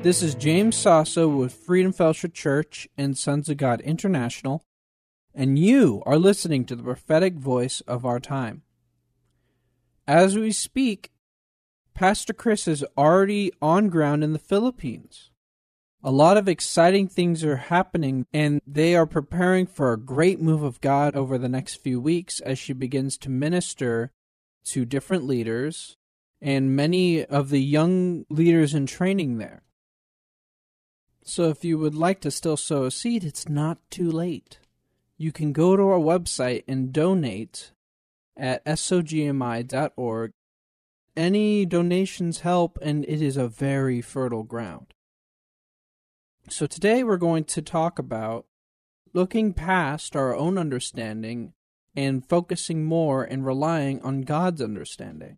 This is James Sasso with Freedom Fellowship Church and Sons of God International, and you are listening to the prophetic voice of our time. As we speak, Pastor Chris is already on ground in the Philippines. A lot of exciting things are happening, and they are preparing for a great move of God over the next few weeks as she begins to minister to different leaders and many of the young leaders in training there. So if you would like to still sow a seed, it's not too late. You can go to our website and donate at sogmi.org. Any donations help, and it is a very fertile ground. So today we're going to talk about looking past our own understanding and focusing more and relying on God's understanding.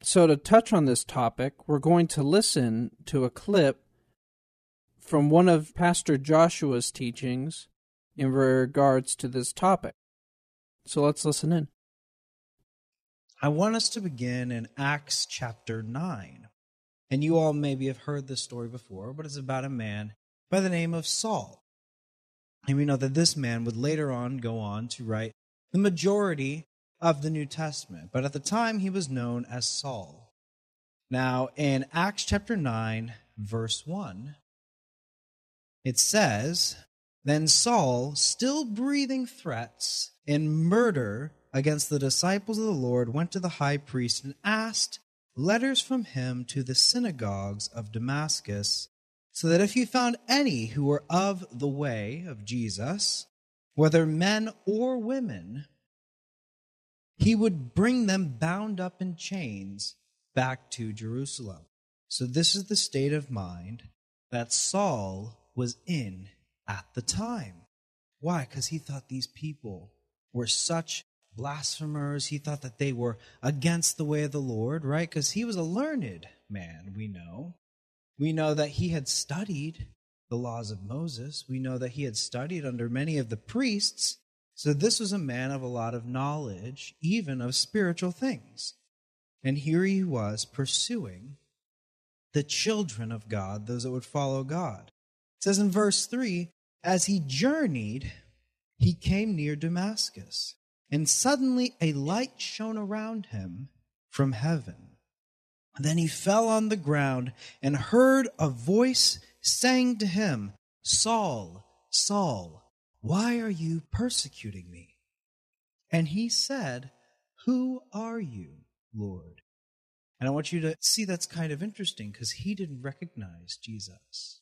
So, to touch on this topic, we're going to listen to a clip from one of Pastor Joshua's teachings in regards to this topic. So let's listen in. I want us to begin in Acts chapter 9. And you all maybe have heard this story before, but it's about a man by the name of Saul. And we know that this man would later on go on to write the majority of the New Testament, but at the time he was known as Saul. Now, in Acts chapter 9, verse 1, it says, Then Saul, still breathing threats and murder against the disciples of the Lord, went to the high priest and asked letters from him to the synagogues of Damascus, so that if he found any who were of the way of Jesus, whether men or women, he would bring them bound up in chains back to Jerusalem. So, this is the state of mind that Saul was in at the time. Why? Because he thought these people were such blasphemers. He thought that they were against the way of the Lord, right? Because he was a learned man, we know. We know that he had studied the laws of Moses. We know that he had studied under many of the priests. So this was a man of a lot of knowledge, even of spiritual things. And here he was pursuing the children of God, those that would follow God. It says in verse 3 As he journeyed, he came near Damascus, and suddenly a light shone around him from heaven. Then he fell on the ground and heard a voice saying to him, Saul, Saul, why are you persecuting me? And he said, Who are you, Lord? And I want you to see that's kind of interesting because he didn't recognize Jesus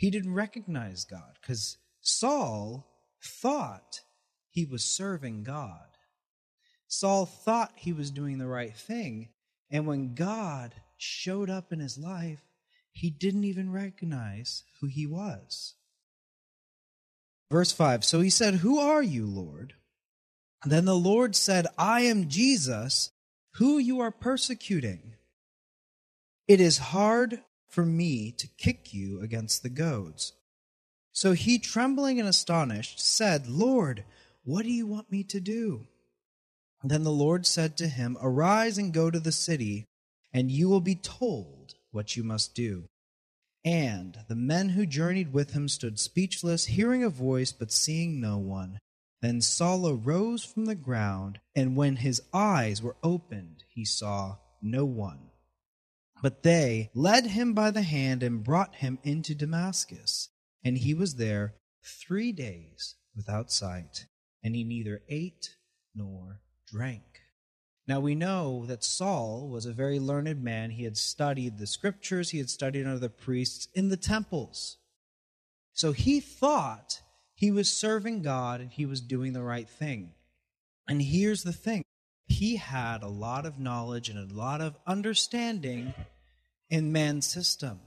he didn't recognize God because Saul thought he was serving God. Saul thought he was doing the right thing. And when God showed up in his life, he didn't even recognize who he was. Verse 5 So he said, Who are you, Lord? then the Lord said, I am Jesus, who you are persecuting. It is hard for me to kick you against the goads. So he, trembling and astonished, said, Lord, what do you want me to do? Then the Lord said to him, Arise and go to the city, and you will be told what you must do. And the men who journeyed with him stood speechless, hearing a voice, but seeing no one. Then Saul arose from the ground, and when his eyes were opened, he saw no one. But they led him by the hand and brought him into Damascus. And he was there three days without sight, and he neither ate nor drank. Now we know that Saul was a very learned man. He had studied the scriptures, he had studied under the priests in the temples. So he thought he was serving God and he was doing the right thing. And here's the thing he had a lot of knowledge and a lot of understanding in man's system.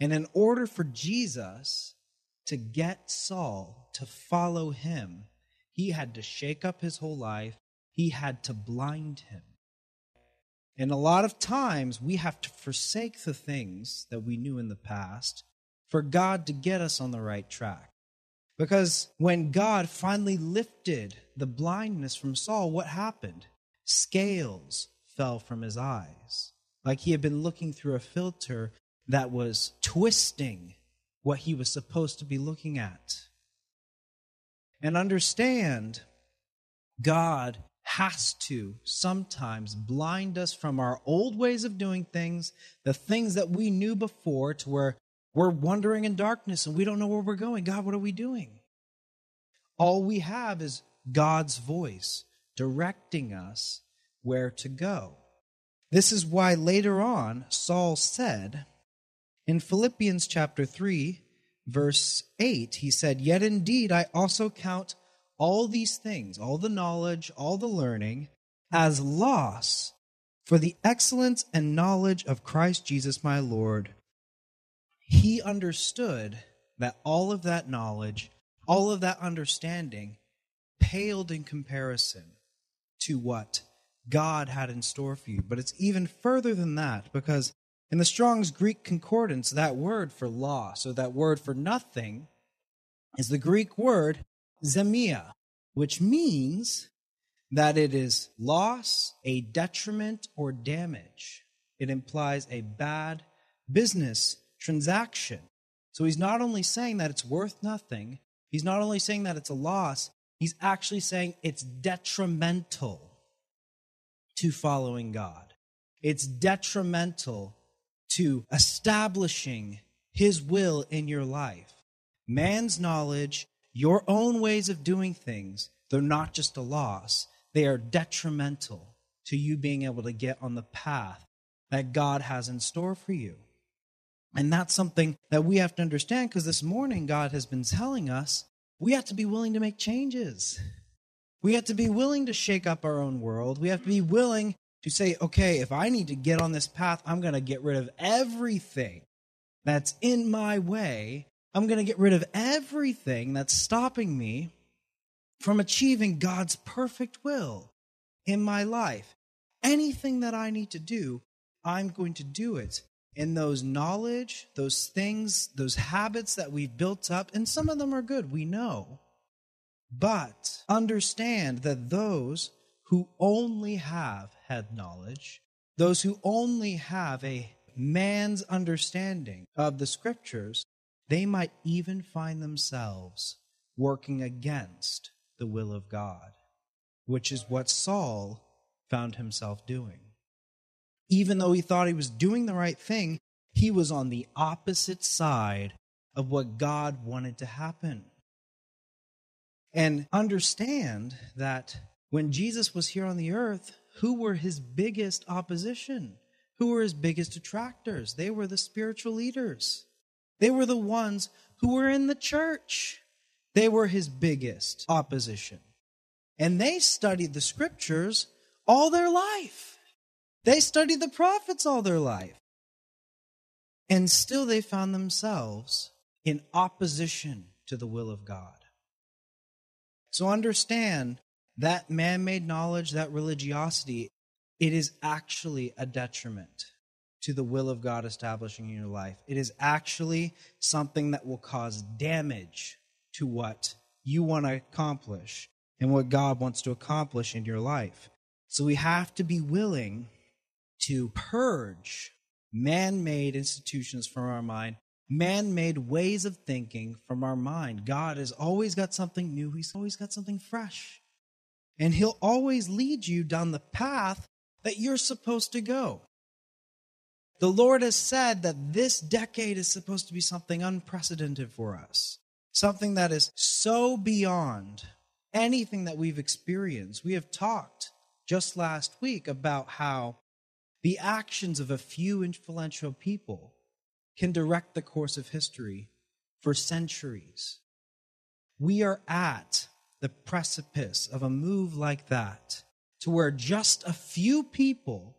And in order for Jesus to get Saul to follow him, he had to shake up his whole life, he had to blind him. And a lot of times we have to forsake the things that we knew in the past for God to get us on the right track. Because when God finally lifted the blindness from Saul, what happened? Scales fell from his eyes, like he had been looking through a filter that was twisting what he was supposed to be looking at. And understand, God has to sometimes blind us from our old ways of doing things, the things that we knew before, to where we're wandering in darkness and we don't know where we're going. God, what are we doing? All we have is God's voice directing us where to go. This is why later on Saul said in Philippians chapter 3, verse 8, he said, Yet indeed I also count all these things, all the knowledge, all the learning, as loss for the excellence and knowledge of Christ Jesus my Lord. He understood that all of that knowledge, all of that understanding, paled in comparison to what God had in store for you. But it's even further than that because in the Strong's Greek Concordance, that word for loss or that word for nothing is the Greek word zemia, which means that it is loss, a detriment, or damage. It implies a bad business transaction. So he's not only saying that it's worth nothing, he's not only saying that it's a loss, he's actually saying it's detrimental to following God. It's detrimental to establishing his will in your life. Man's knowledge, your own ways of doing things, they're not just a loss, they are detrimental to you being able to get on the path that God has in store for you. And that's something that we have to understand because this morning God has been telling us we have to be willing to make changes. We have to be willing to shake up our own world. We have to be willing to say, okay, if I need to get on this path, I'm going to get rid of everything that's in my way. I'm going to get rid of everything that's stopping me from achieving God's perfect will in my life. Anything that I need to do, I'm going to do it. In those knowledge, those things, those habits that we've built up, and some of them are good, we know. But understand that those who only have head knowledge, those who only have a man's understanding of the scriptures, they might even find themselves working against the will of God, which is what Saul found himself doing. Even though he thought he was doing the right thing, he was on the opposite side of what God wanted to happen. And understand that when Jesus was here on the earth, who were his biggest opposition? Who were his biggest detractors? They were the spiritual leaders. They were the ones who were in the church. They were his biggest opposition. And they studied the scriptures all their life. They studied the prophets all their life. And still they found themselves in opposition to the will of God. So understand that man made knowledge, that religiosity, it is actually a detriment to the will of God establishing in your life. It is actually something that will cause damage to what you want to accomplish and what God wants to accomplish in your life. So we have to be willing to purge man made institutions from our mind, man made ways of thinking from our mind. God has always got something new, He's always got something fresh and He'll always lead you down the path that you're supposed to go. The Lord has said that this decade is supposed to be something unprecedented for us, something that is so beyond anything that we've experienced. We have talked just last week about how the actions of a few influential people can direct the course of history for centuries. We are at the precipice of a move like that to where just a few people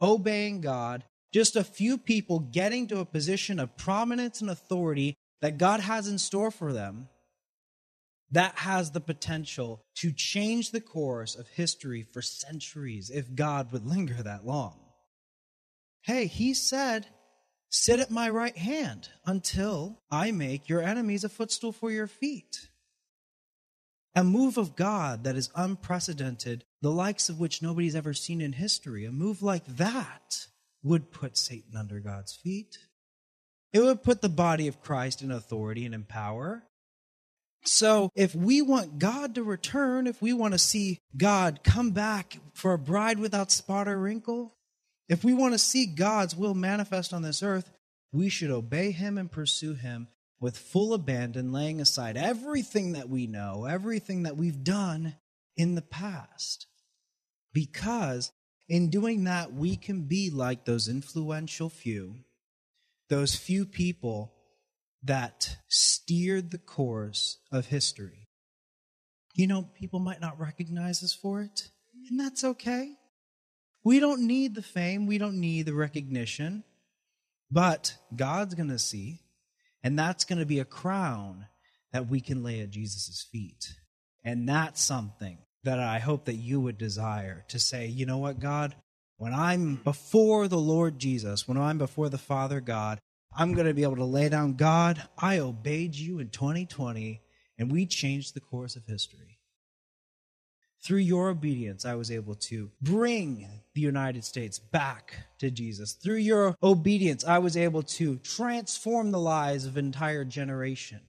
obeying God just a few people getting to a position of prominence and authority that God has in store for them, that has the potential to change the course of history for centuries if God would linger that long. Hey, he said, Sit at my right hand until I make your enemies a footstool for your feet. A move of God that is unprecedented, the likes of which nobody's ever seen in history. A move like that would put Satan under God's feet. It would put the body of Christ in authority and in power. So, if we want God to return, if we want to see God come back for a bride without spot or wrinkle, if we want to see God's will manifest on this earth, we should obey Him and pursue Him with full abandon, laying aside everything that we know, everything that we've done in the past. Because in doing that, we can be like those influential few, those few people that steered the course of history. You know, people might not recognize us for it, and that's okay. We don't need the fame, we don't need the recognition, but God's going to see, and that's going to be a crown that we can lay at Jesus' feet. And that's something that I hope that you would desire to say, you know what, God, when I'm before the Lord Jesus, when I'm before the Father God, I'm going to be able to lay down, God, I obeyed you in 2020, and we changed the course of history. Through your obedience, I was able to bring the United States back to Jesus. Through your obedience, I was able to transform the lives of an entire generation,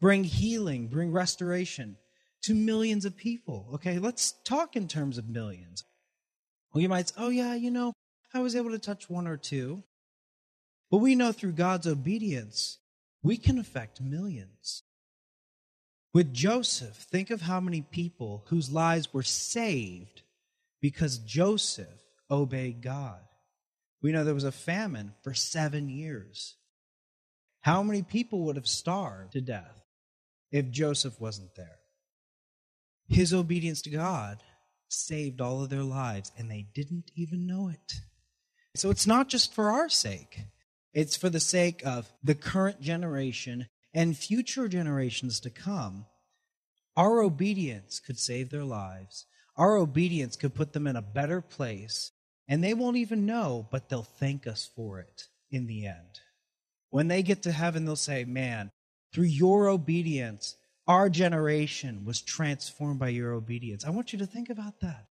bring healing, bring restoration to millions of people. Okay, let's talk in terms of millions. Well, you might say, oh, yeah, you know, I was able to touch one or two. But we know through God's obedience, we can affect millions. With Joseph, think of how many people whose lives were saved because Joseph obeyed God. We know there was a famine for seven years. How many people would have starved to death if Joseph wasn't there? His obedience to God saved all of their lives, and they didn't even know it. So it's not just for our sake, it's for the sake of the current generation and future generations to come, our obedience could save their lives. Our obedience could put them in a better place, and they won't even know, but they'll thank us for it in the end. When they get to heaven, they'll say, Man, through your obedience, our generation was transformed by your obedience. I want you to think about that.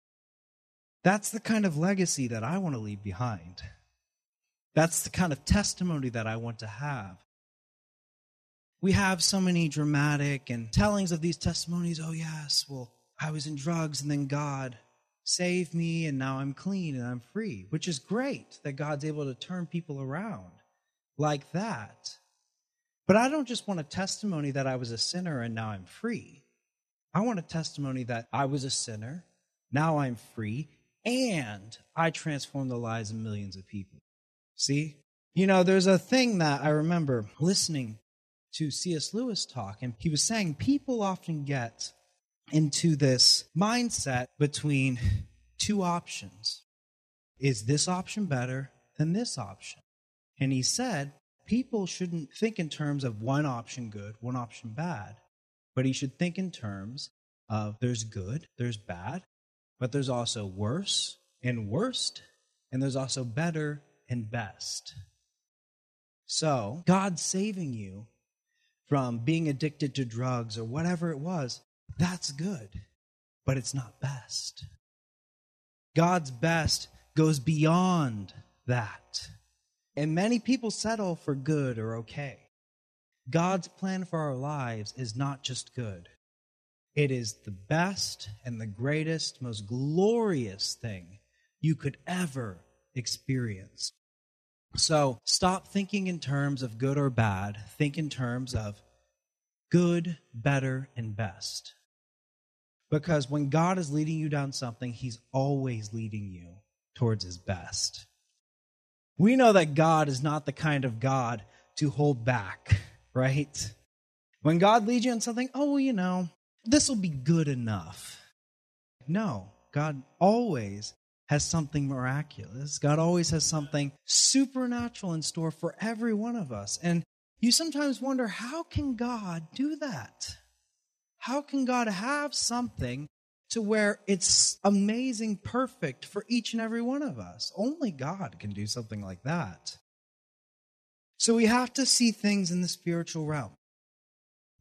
That's the kind of legacy that I want to leave behind. That's the kind of testimony that I want to have we have so many dramatic and tellings of these testimonies. Oh, yes, well, I was in drugs and then God saved me and now I'm clean and I'm free, which is great that God's able to turn people around like that. But I don't just want a testimony that I was a sinner and now I'm free. I want a testimony that I was a sinner, now I'm free, and I transformed the lives of millions of people. See? You know, there's a thing that I remember listening to C.S. Lewis talk, and he was saying people often get into this mindset between two options. Is this option better than this option? And he said people shouldn't think in terms of one option good, one option bad, but he should think in terms of there's good, there's bad, but there's also worse and worst, and there's also better and best. So, God saving you from being addicted to drugs or whatever it was, that's good, but it's not best. God's best goes beyond that. And many people settle for good or okay. God's plan for our lives is not just good, it is the best and the greatest, most glorious thing you could ever experience. So stop thinking in terms of good or bad. Think in terms of good, better, and best. Because when God is leading you down something, He's always leading you towards His best. We know that God is not the kind of God to hold back, right? When God leads you on something, oh, well, you know, this will be good enough. No, God always has something miraculous. God always has something supernatural in store for every one of us. And you sometimes wonder how can God do that? How can God have something to where it's amazing, perfect for each and every one of us? Only God can do something like that. So we have to see things in the spiritual realm.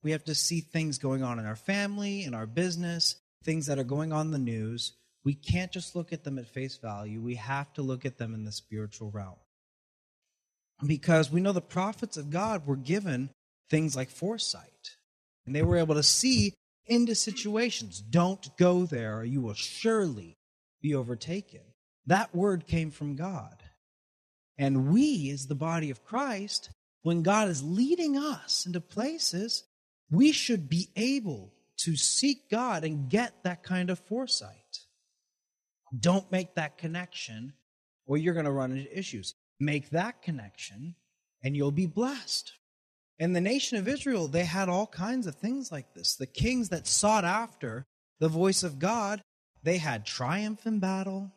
We have to see things going on in our family, in our business, things that are going on in the news. We can't just look at them at face value. We have to look at them in the spiritual realm. Because we know the prophets of God were given things like foresight, and they were able to see into situations. Don't go there, or you will surely be overtaken. That word came from God. And we, as the body of Christ, when God is leading us into places, we should be able to seek God and get that kind of foresight. Don't make that connection, or you're going to run into issues. Make that connection, and you'll be blessed. In the nation of Israel, they had all kinds of things like this. The kings that sought after the voice of God, they had triumph in battle,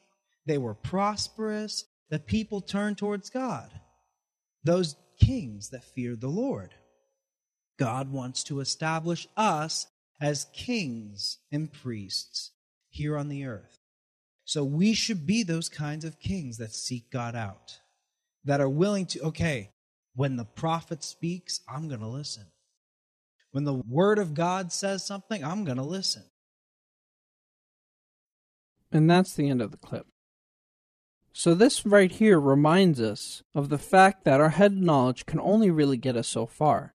they were prosperous, the people turned towards God. Those kings that feared the Lord. God wants to establish us as kings and priests here on the earth. So we should be those kinds of kings that seek God out, that are willing to, okay, when the prophet speaks, I'm going to listen. When the word of God says something, I'm going to listen. And that's the end of the clip. So, this right here reminds us of the fact that our head knowledge can only really get us so far.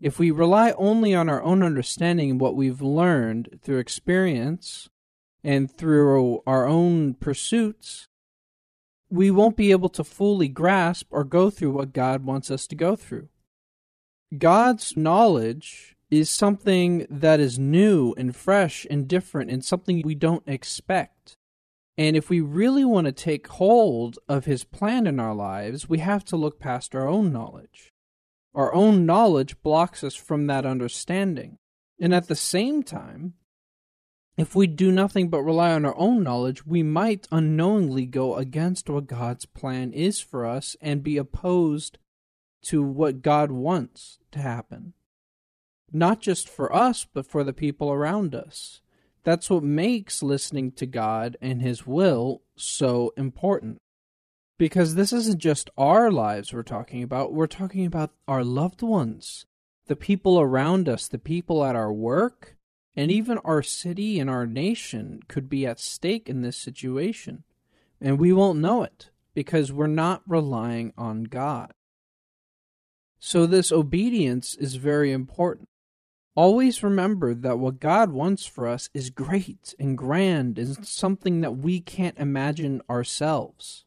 If we rely only on our own understanding of what we've learned through experience and through our own pursuits, we won't be able to fully grasp or go through what God wants us to go through. God's knowledge is something that is new and fresh and different and something we don't expect. And if we really want to take hold of His plan in our lives, we have to look past our own knowledge. Our own knowledge blocks us from that understanding. And at the same time, if we do nothing but rely on our own knowledge, we might unknowingly go against what God's plan is for us and be opposed to what God wants to happen. Not just for us, but for the people around us. That's what makes listening to God and His will so important. Because this isn't just our lives we're talking about, we're talking about our loved ones, the people around us, the people at our work, and even our city and our nation could be at stake in this situation. And we won't know it because we're not relying on God. So, this obedience is very important. Always remember that what God wants for us is great and grand and something that we can't imagine ourselves.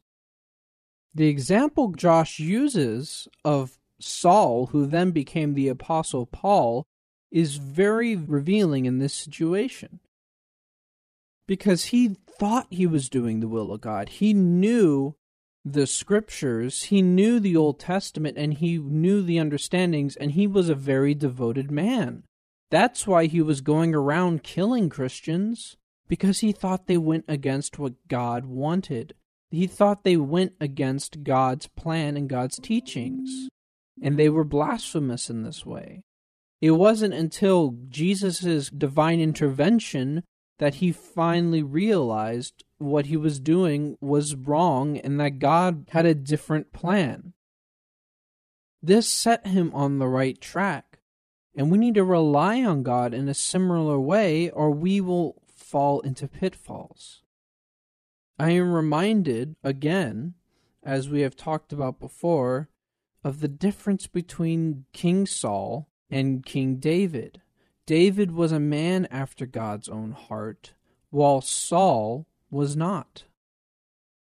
The example Josh uses of Saul, who then became the Apostle Paul, is very revealing in this situation. Because he thought he was doing the will of God. He knew the scriptures, he knew the Old Testament, and he knew the understandings, and he was a very devoted man. That's why he was going around killing Christians, because he thought they went against what God wanted. He thought they went against God's plan and God's teachings, and they were blasphemous in this way. It wasn't until Jesus' divine intervention that he finally realized what he was doing was wrong and that God had a different plan. This set him on the right track, and we need to rely on God in a similar way or we will fall into pitfalls. I am reminded again, as we have talked about before, of the difference between King Saul and King David. David was a man after God's own heart, while Saul was not.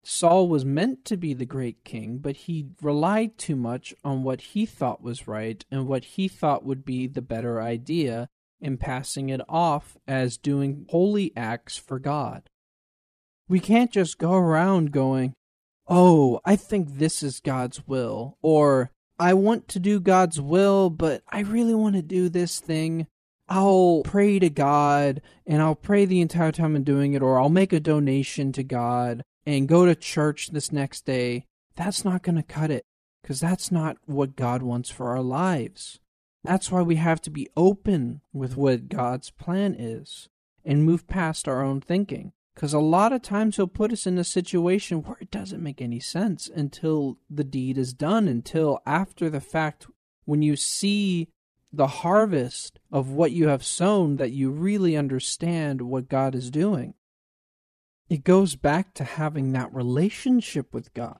Saul was meant to be the great king, but he relied too much on what he thought was right and what he thought would be the better idea in passing it off as doing holy acts for God. We can't just go around going, Oh, I think this is God's will, or I want to do God's will, but I really want to do this thing. I'll pray to God and I'll pray the entire time I'm doing it, or I'll make a donation to God, and go to church this next day, that's not going to cut it because that's not what God wants for our lives. That's why we have to be open with what God's plan is and move past our own thinking. Because a lot of times He'll put us in a situation where it doesn't make any sense until the deed is done, until after the fact, when you see the harvest of what you have sown, that you really understand what God is doing. It goes back to having that relationship with God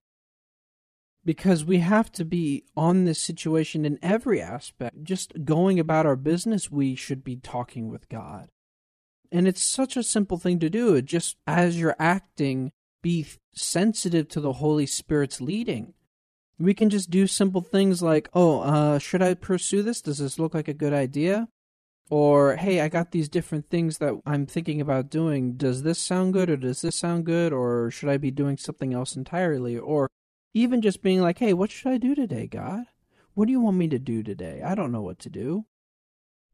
because we have to be on this situation in every aspect. Just going about our business, we should be talking with God. And it's such a simple thing to do. Just as you're acting, be sensitive to the Holy Spirit's leading. We can just do simple things like, oh, uh, should I pursue this? Does this look like a good idea? Or, hey, I got these different things that I'm thinking about doing. Does this sound good or does this sound good? Or should I be doing something else entirely? Or even just being like, hey, what should I do today, God? What do you want me to do today? I don't know what to do.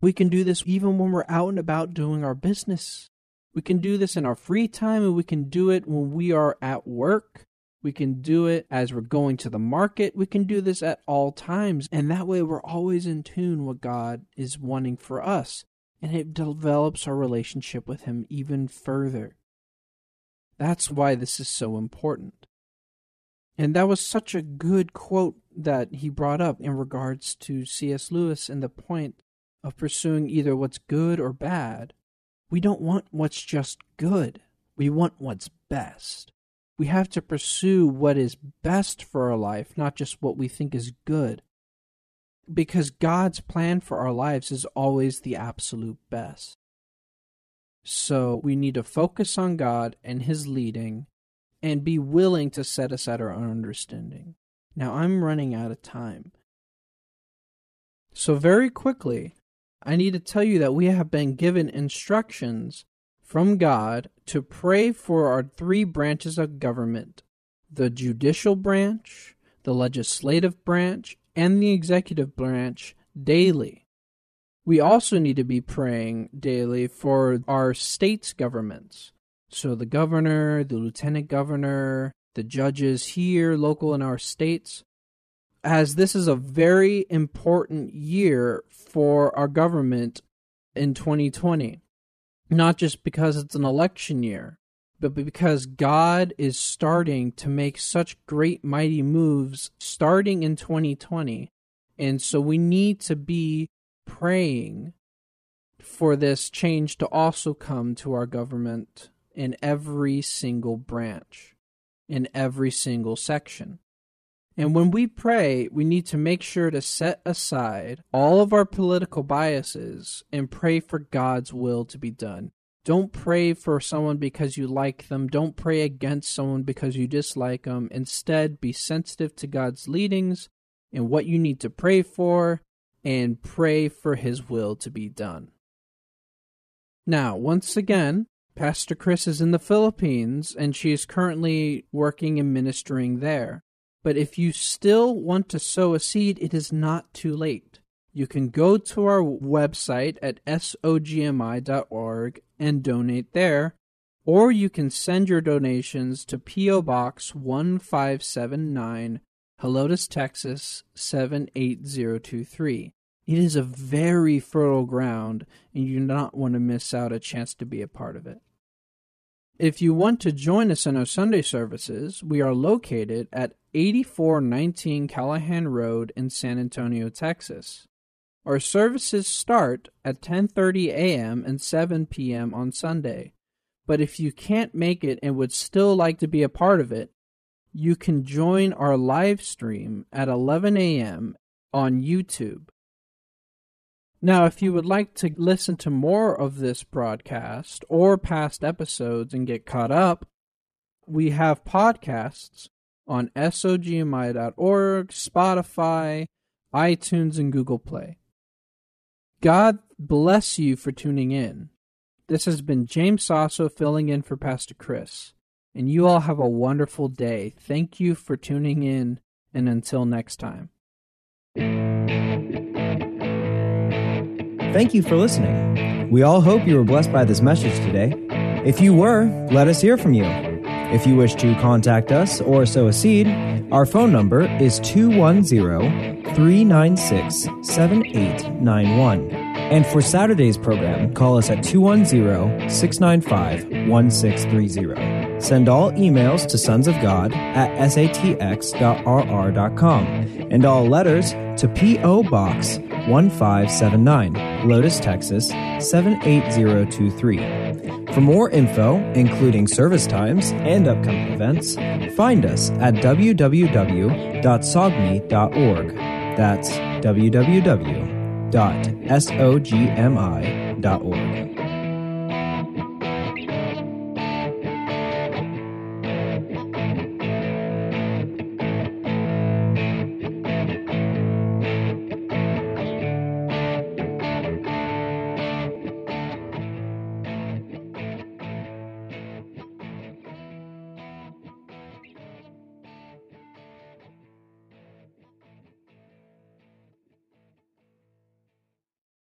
We can do this even when we're out and about doing our business. We can do this in our free time and we can do it when we are at work. We can do it as we're going to the market. We can do this at all times. And that way we're always in tune what God is wanting for us. And it develops our relationship with Him even further. That's why this is so important. And that was such a good quote that he brought up in regards to C.S. Lewis and the point of pursuing either what's good or bad. We don't want what's just good. We want what's best. We have to pursue what is best for our life, not just what we think is good. Because God's plan for our lives is always the absolute best. So we need to focus on God and His leading and be willing to set aside our own understanding. Now, I'm running out of time. So, very quickly, I need to tell you that we have been given instructions from God to pray for our three branches of government the judicial branch, the legislative branch, and the executive branch daily. We also need to be praying daily for our state's governments so the governor, the lieutenant governor, the judges here, local in our states, as this is a very important year for our government in 2020. Not just because it's an election year, but because God is starting to make such great, mighty moves starting in 2020. And so we need to be praying for this change to also come to our government in every single branch, in every single section. And when we pray, we need to make sure to set aside all of our political biases and pray for God's will to be done. Don't pray for someone because you like them. Don't pray against someone because you dislike them. Instead, be sensitive to God's leadings and what you need to pray for and pray for His will to be done. Now, once again, Pastor Chris is in the Philippines and she is currently working and ministering there. But if you still want to sow a seed, it is not too late. You can go to our website at sogmi.org and donate there, or you can send your donations to P.O. Box 1579, Helotes, Texas 78023. It is a very fertile ground, and you do not want to miss out a chance to be a part of it. If you want to join us in our Sunday services, we are located at 8419 Callahan Road in San Antonio, Texas. Our services start at 10:30 a.m. and 7 p.m. on Sunday. But if you can't make it and would still like to be a part of it, you can join our live stream at 11 a.m. on YouTube. Now, if you would like to listen to more of this broadcast or past episodes and get caught up, we have podcasts on sogmi.org, Spotify, iTunes, and Google Play. God bless you for tuning in. This has been James Sasso filling in for Pastor Chris. And you all have a wonderful day. Thank you for tuning in, and until next time. Thank you for listening. We all hope you were blessed by this message today. If you were, let us hear from you. If you wish to contact us or sow a seed, our phone number is 210 396 7891. And for Saturday's program, call us at 210 695 1630. Send all emails to sons of God at satx.rr.com and all letters to P.O. Box 1579, Helotes, Texas 78023. For more info, including service times and upcoming events, find us at www.sogmi.org. That's www.sogmi.org.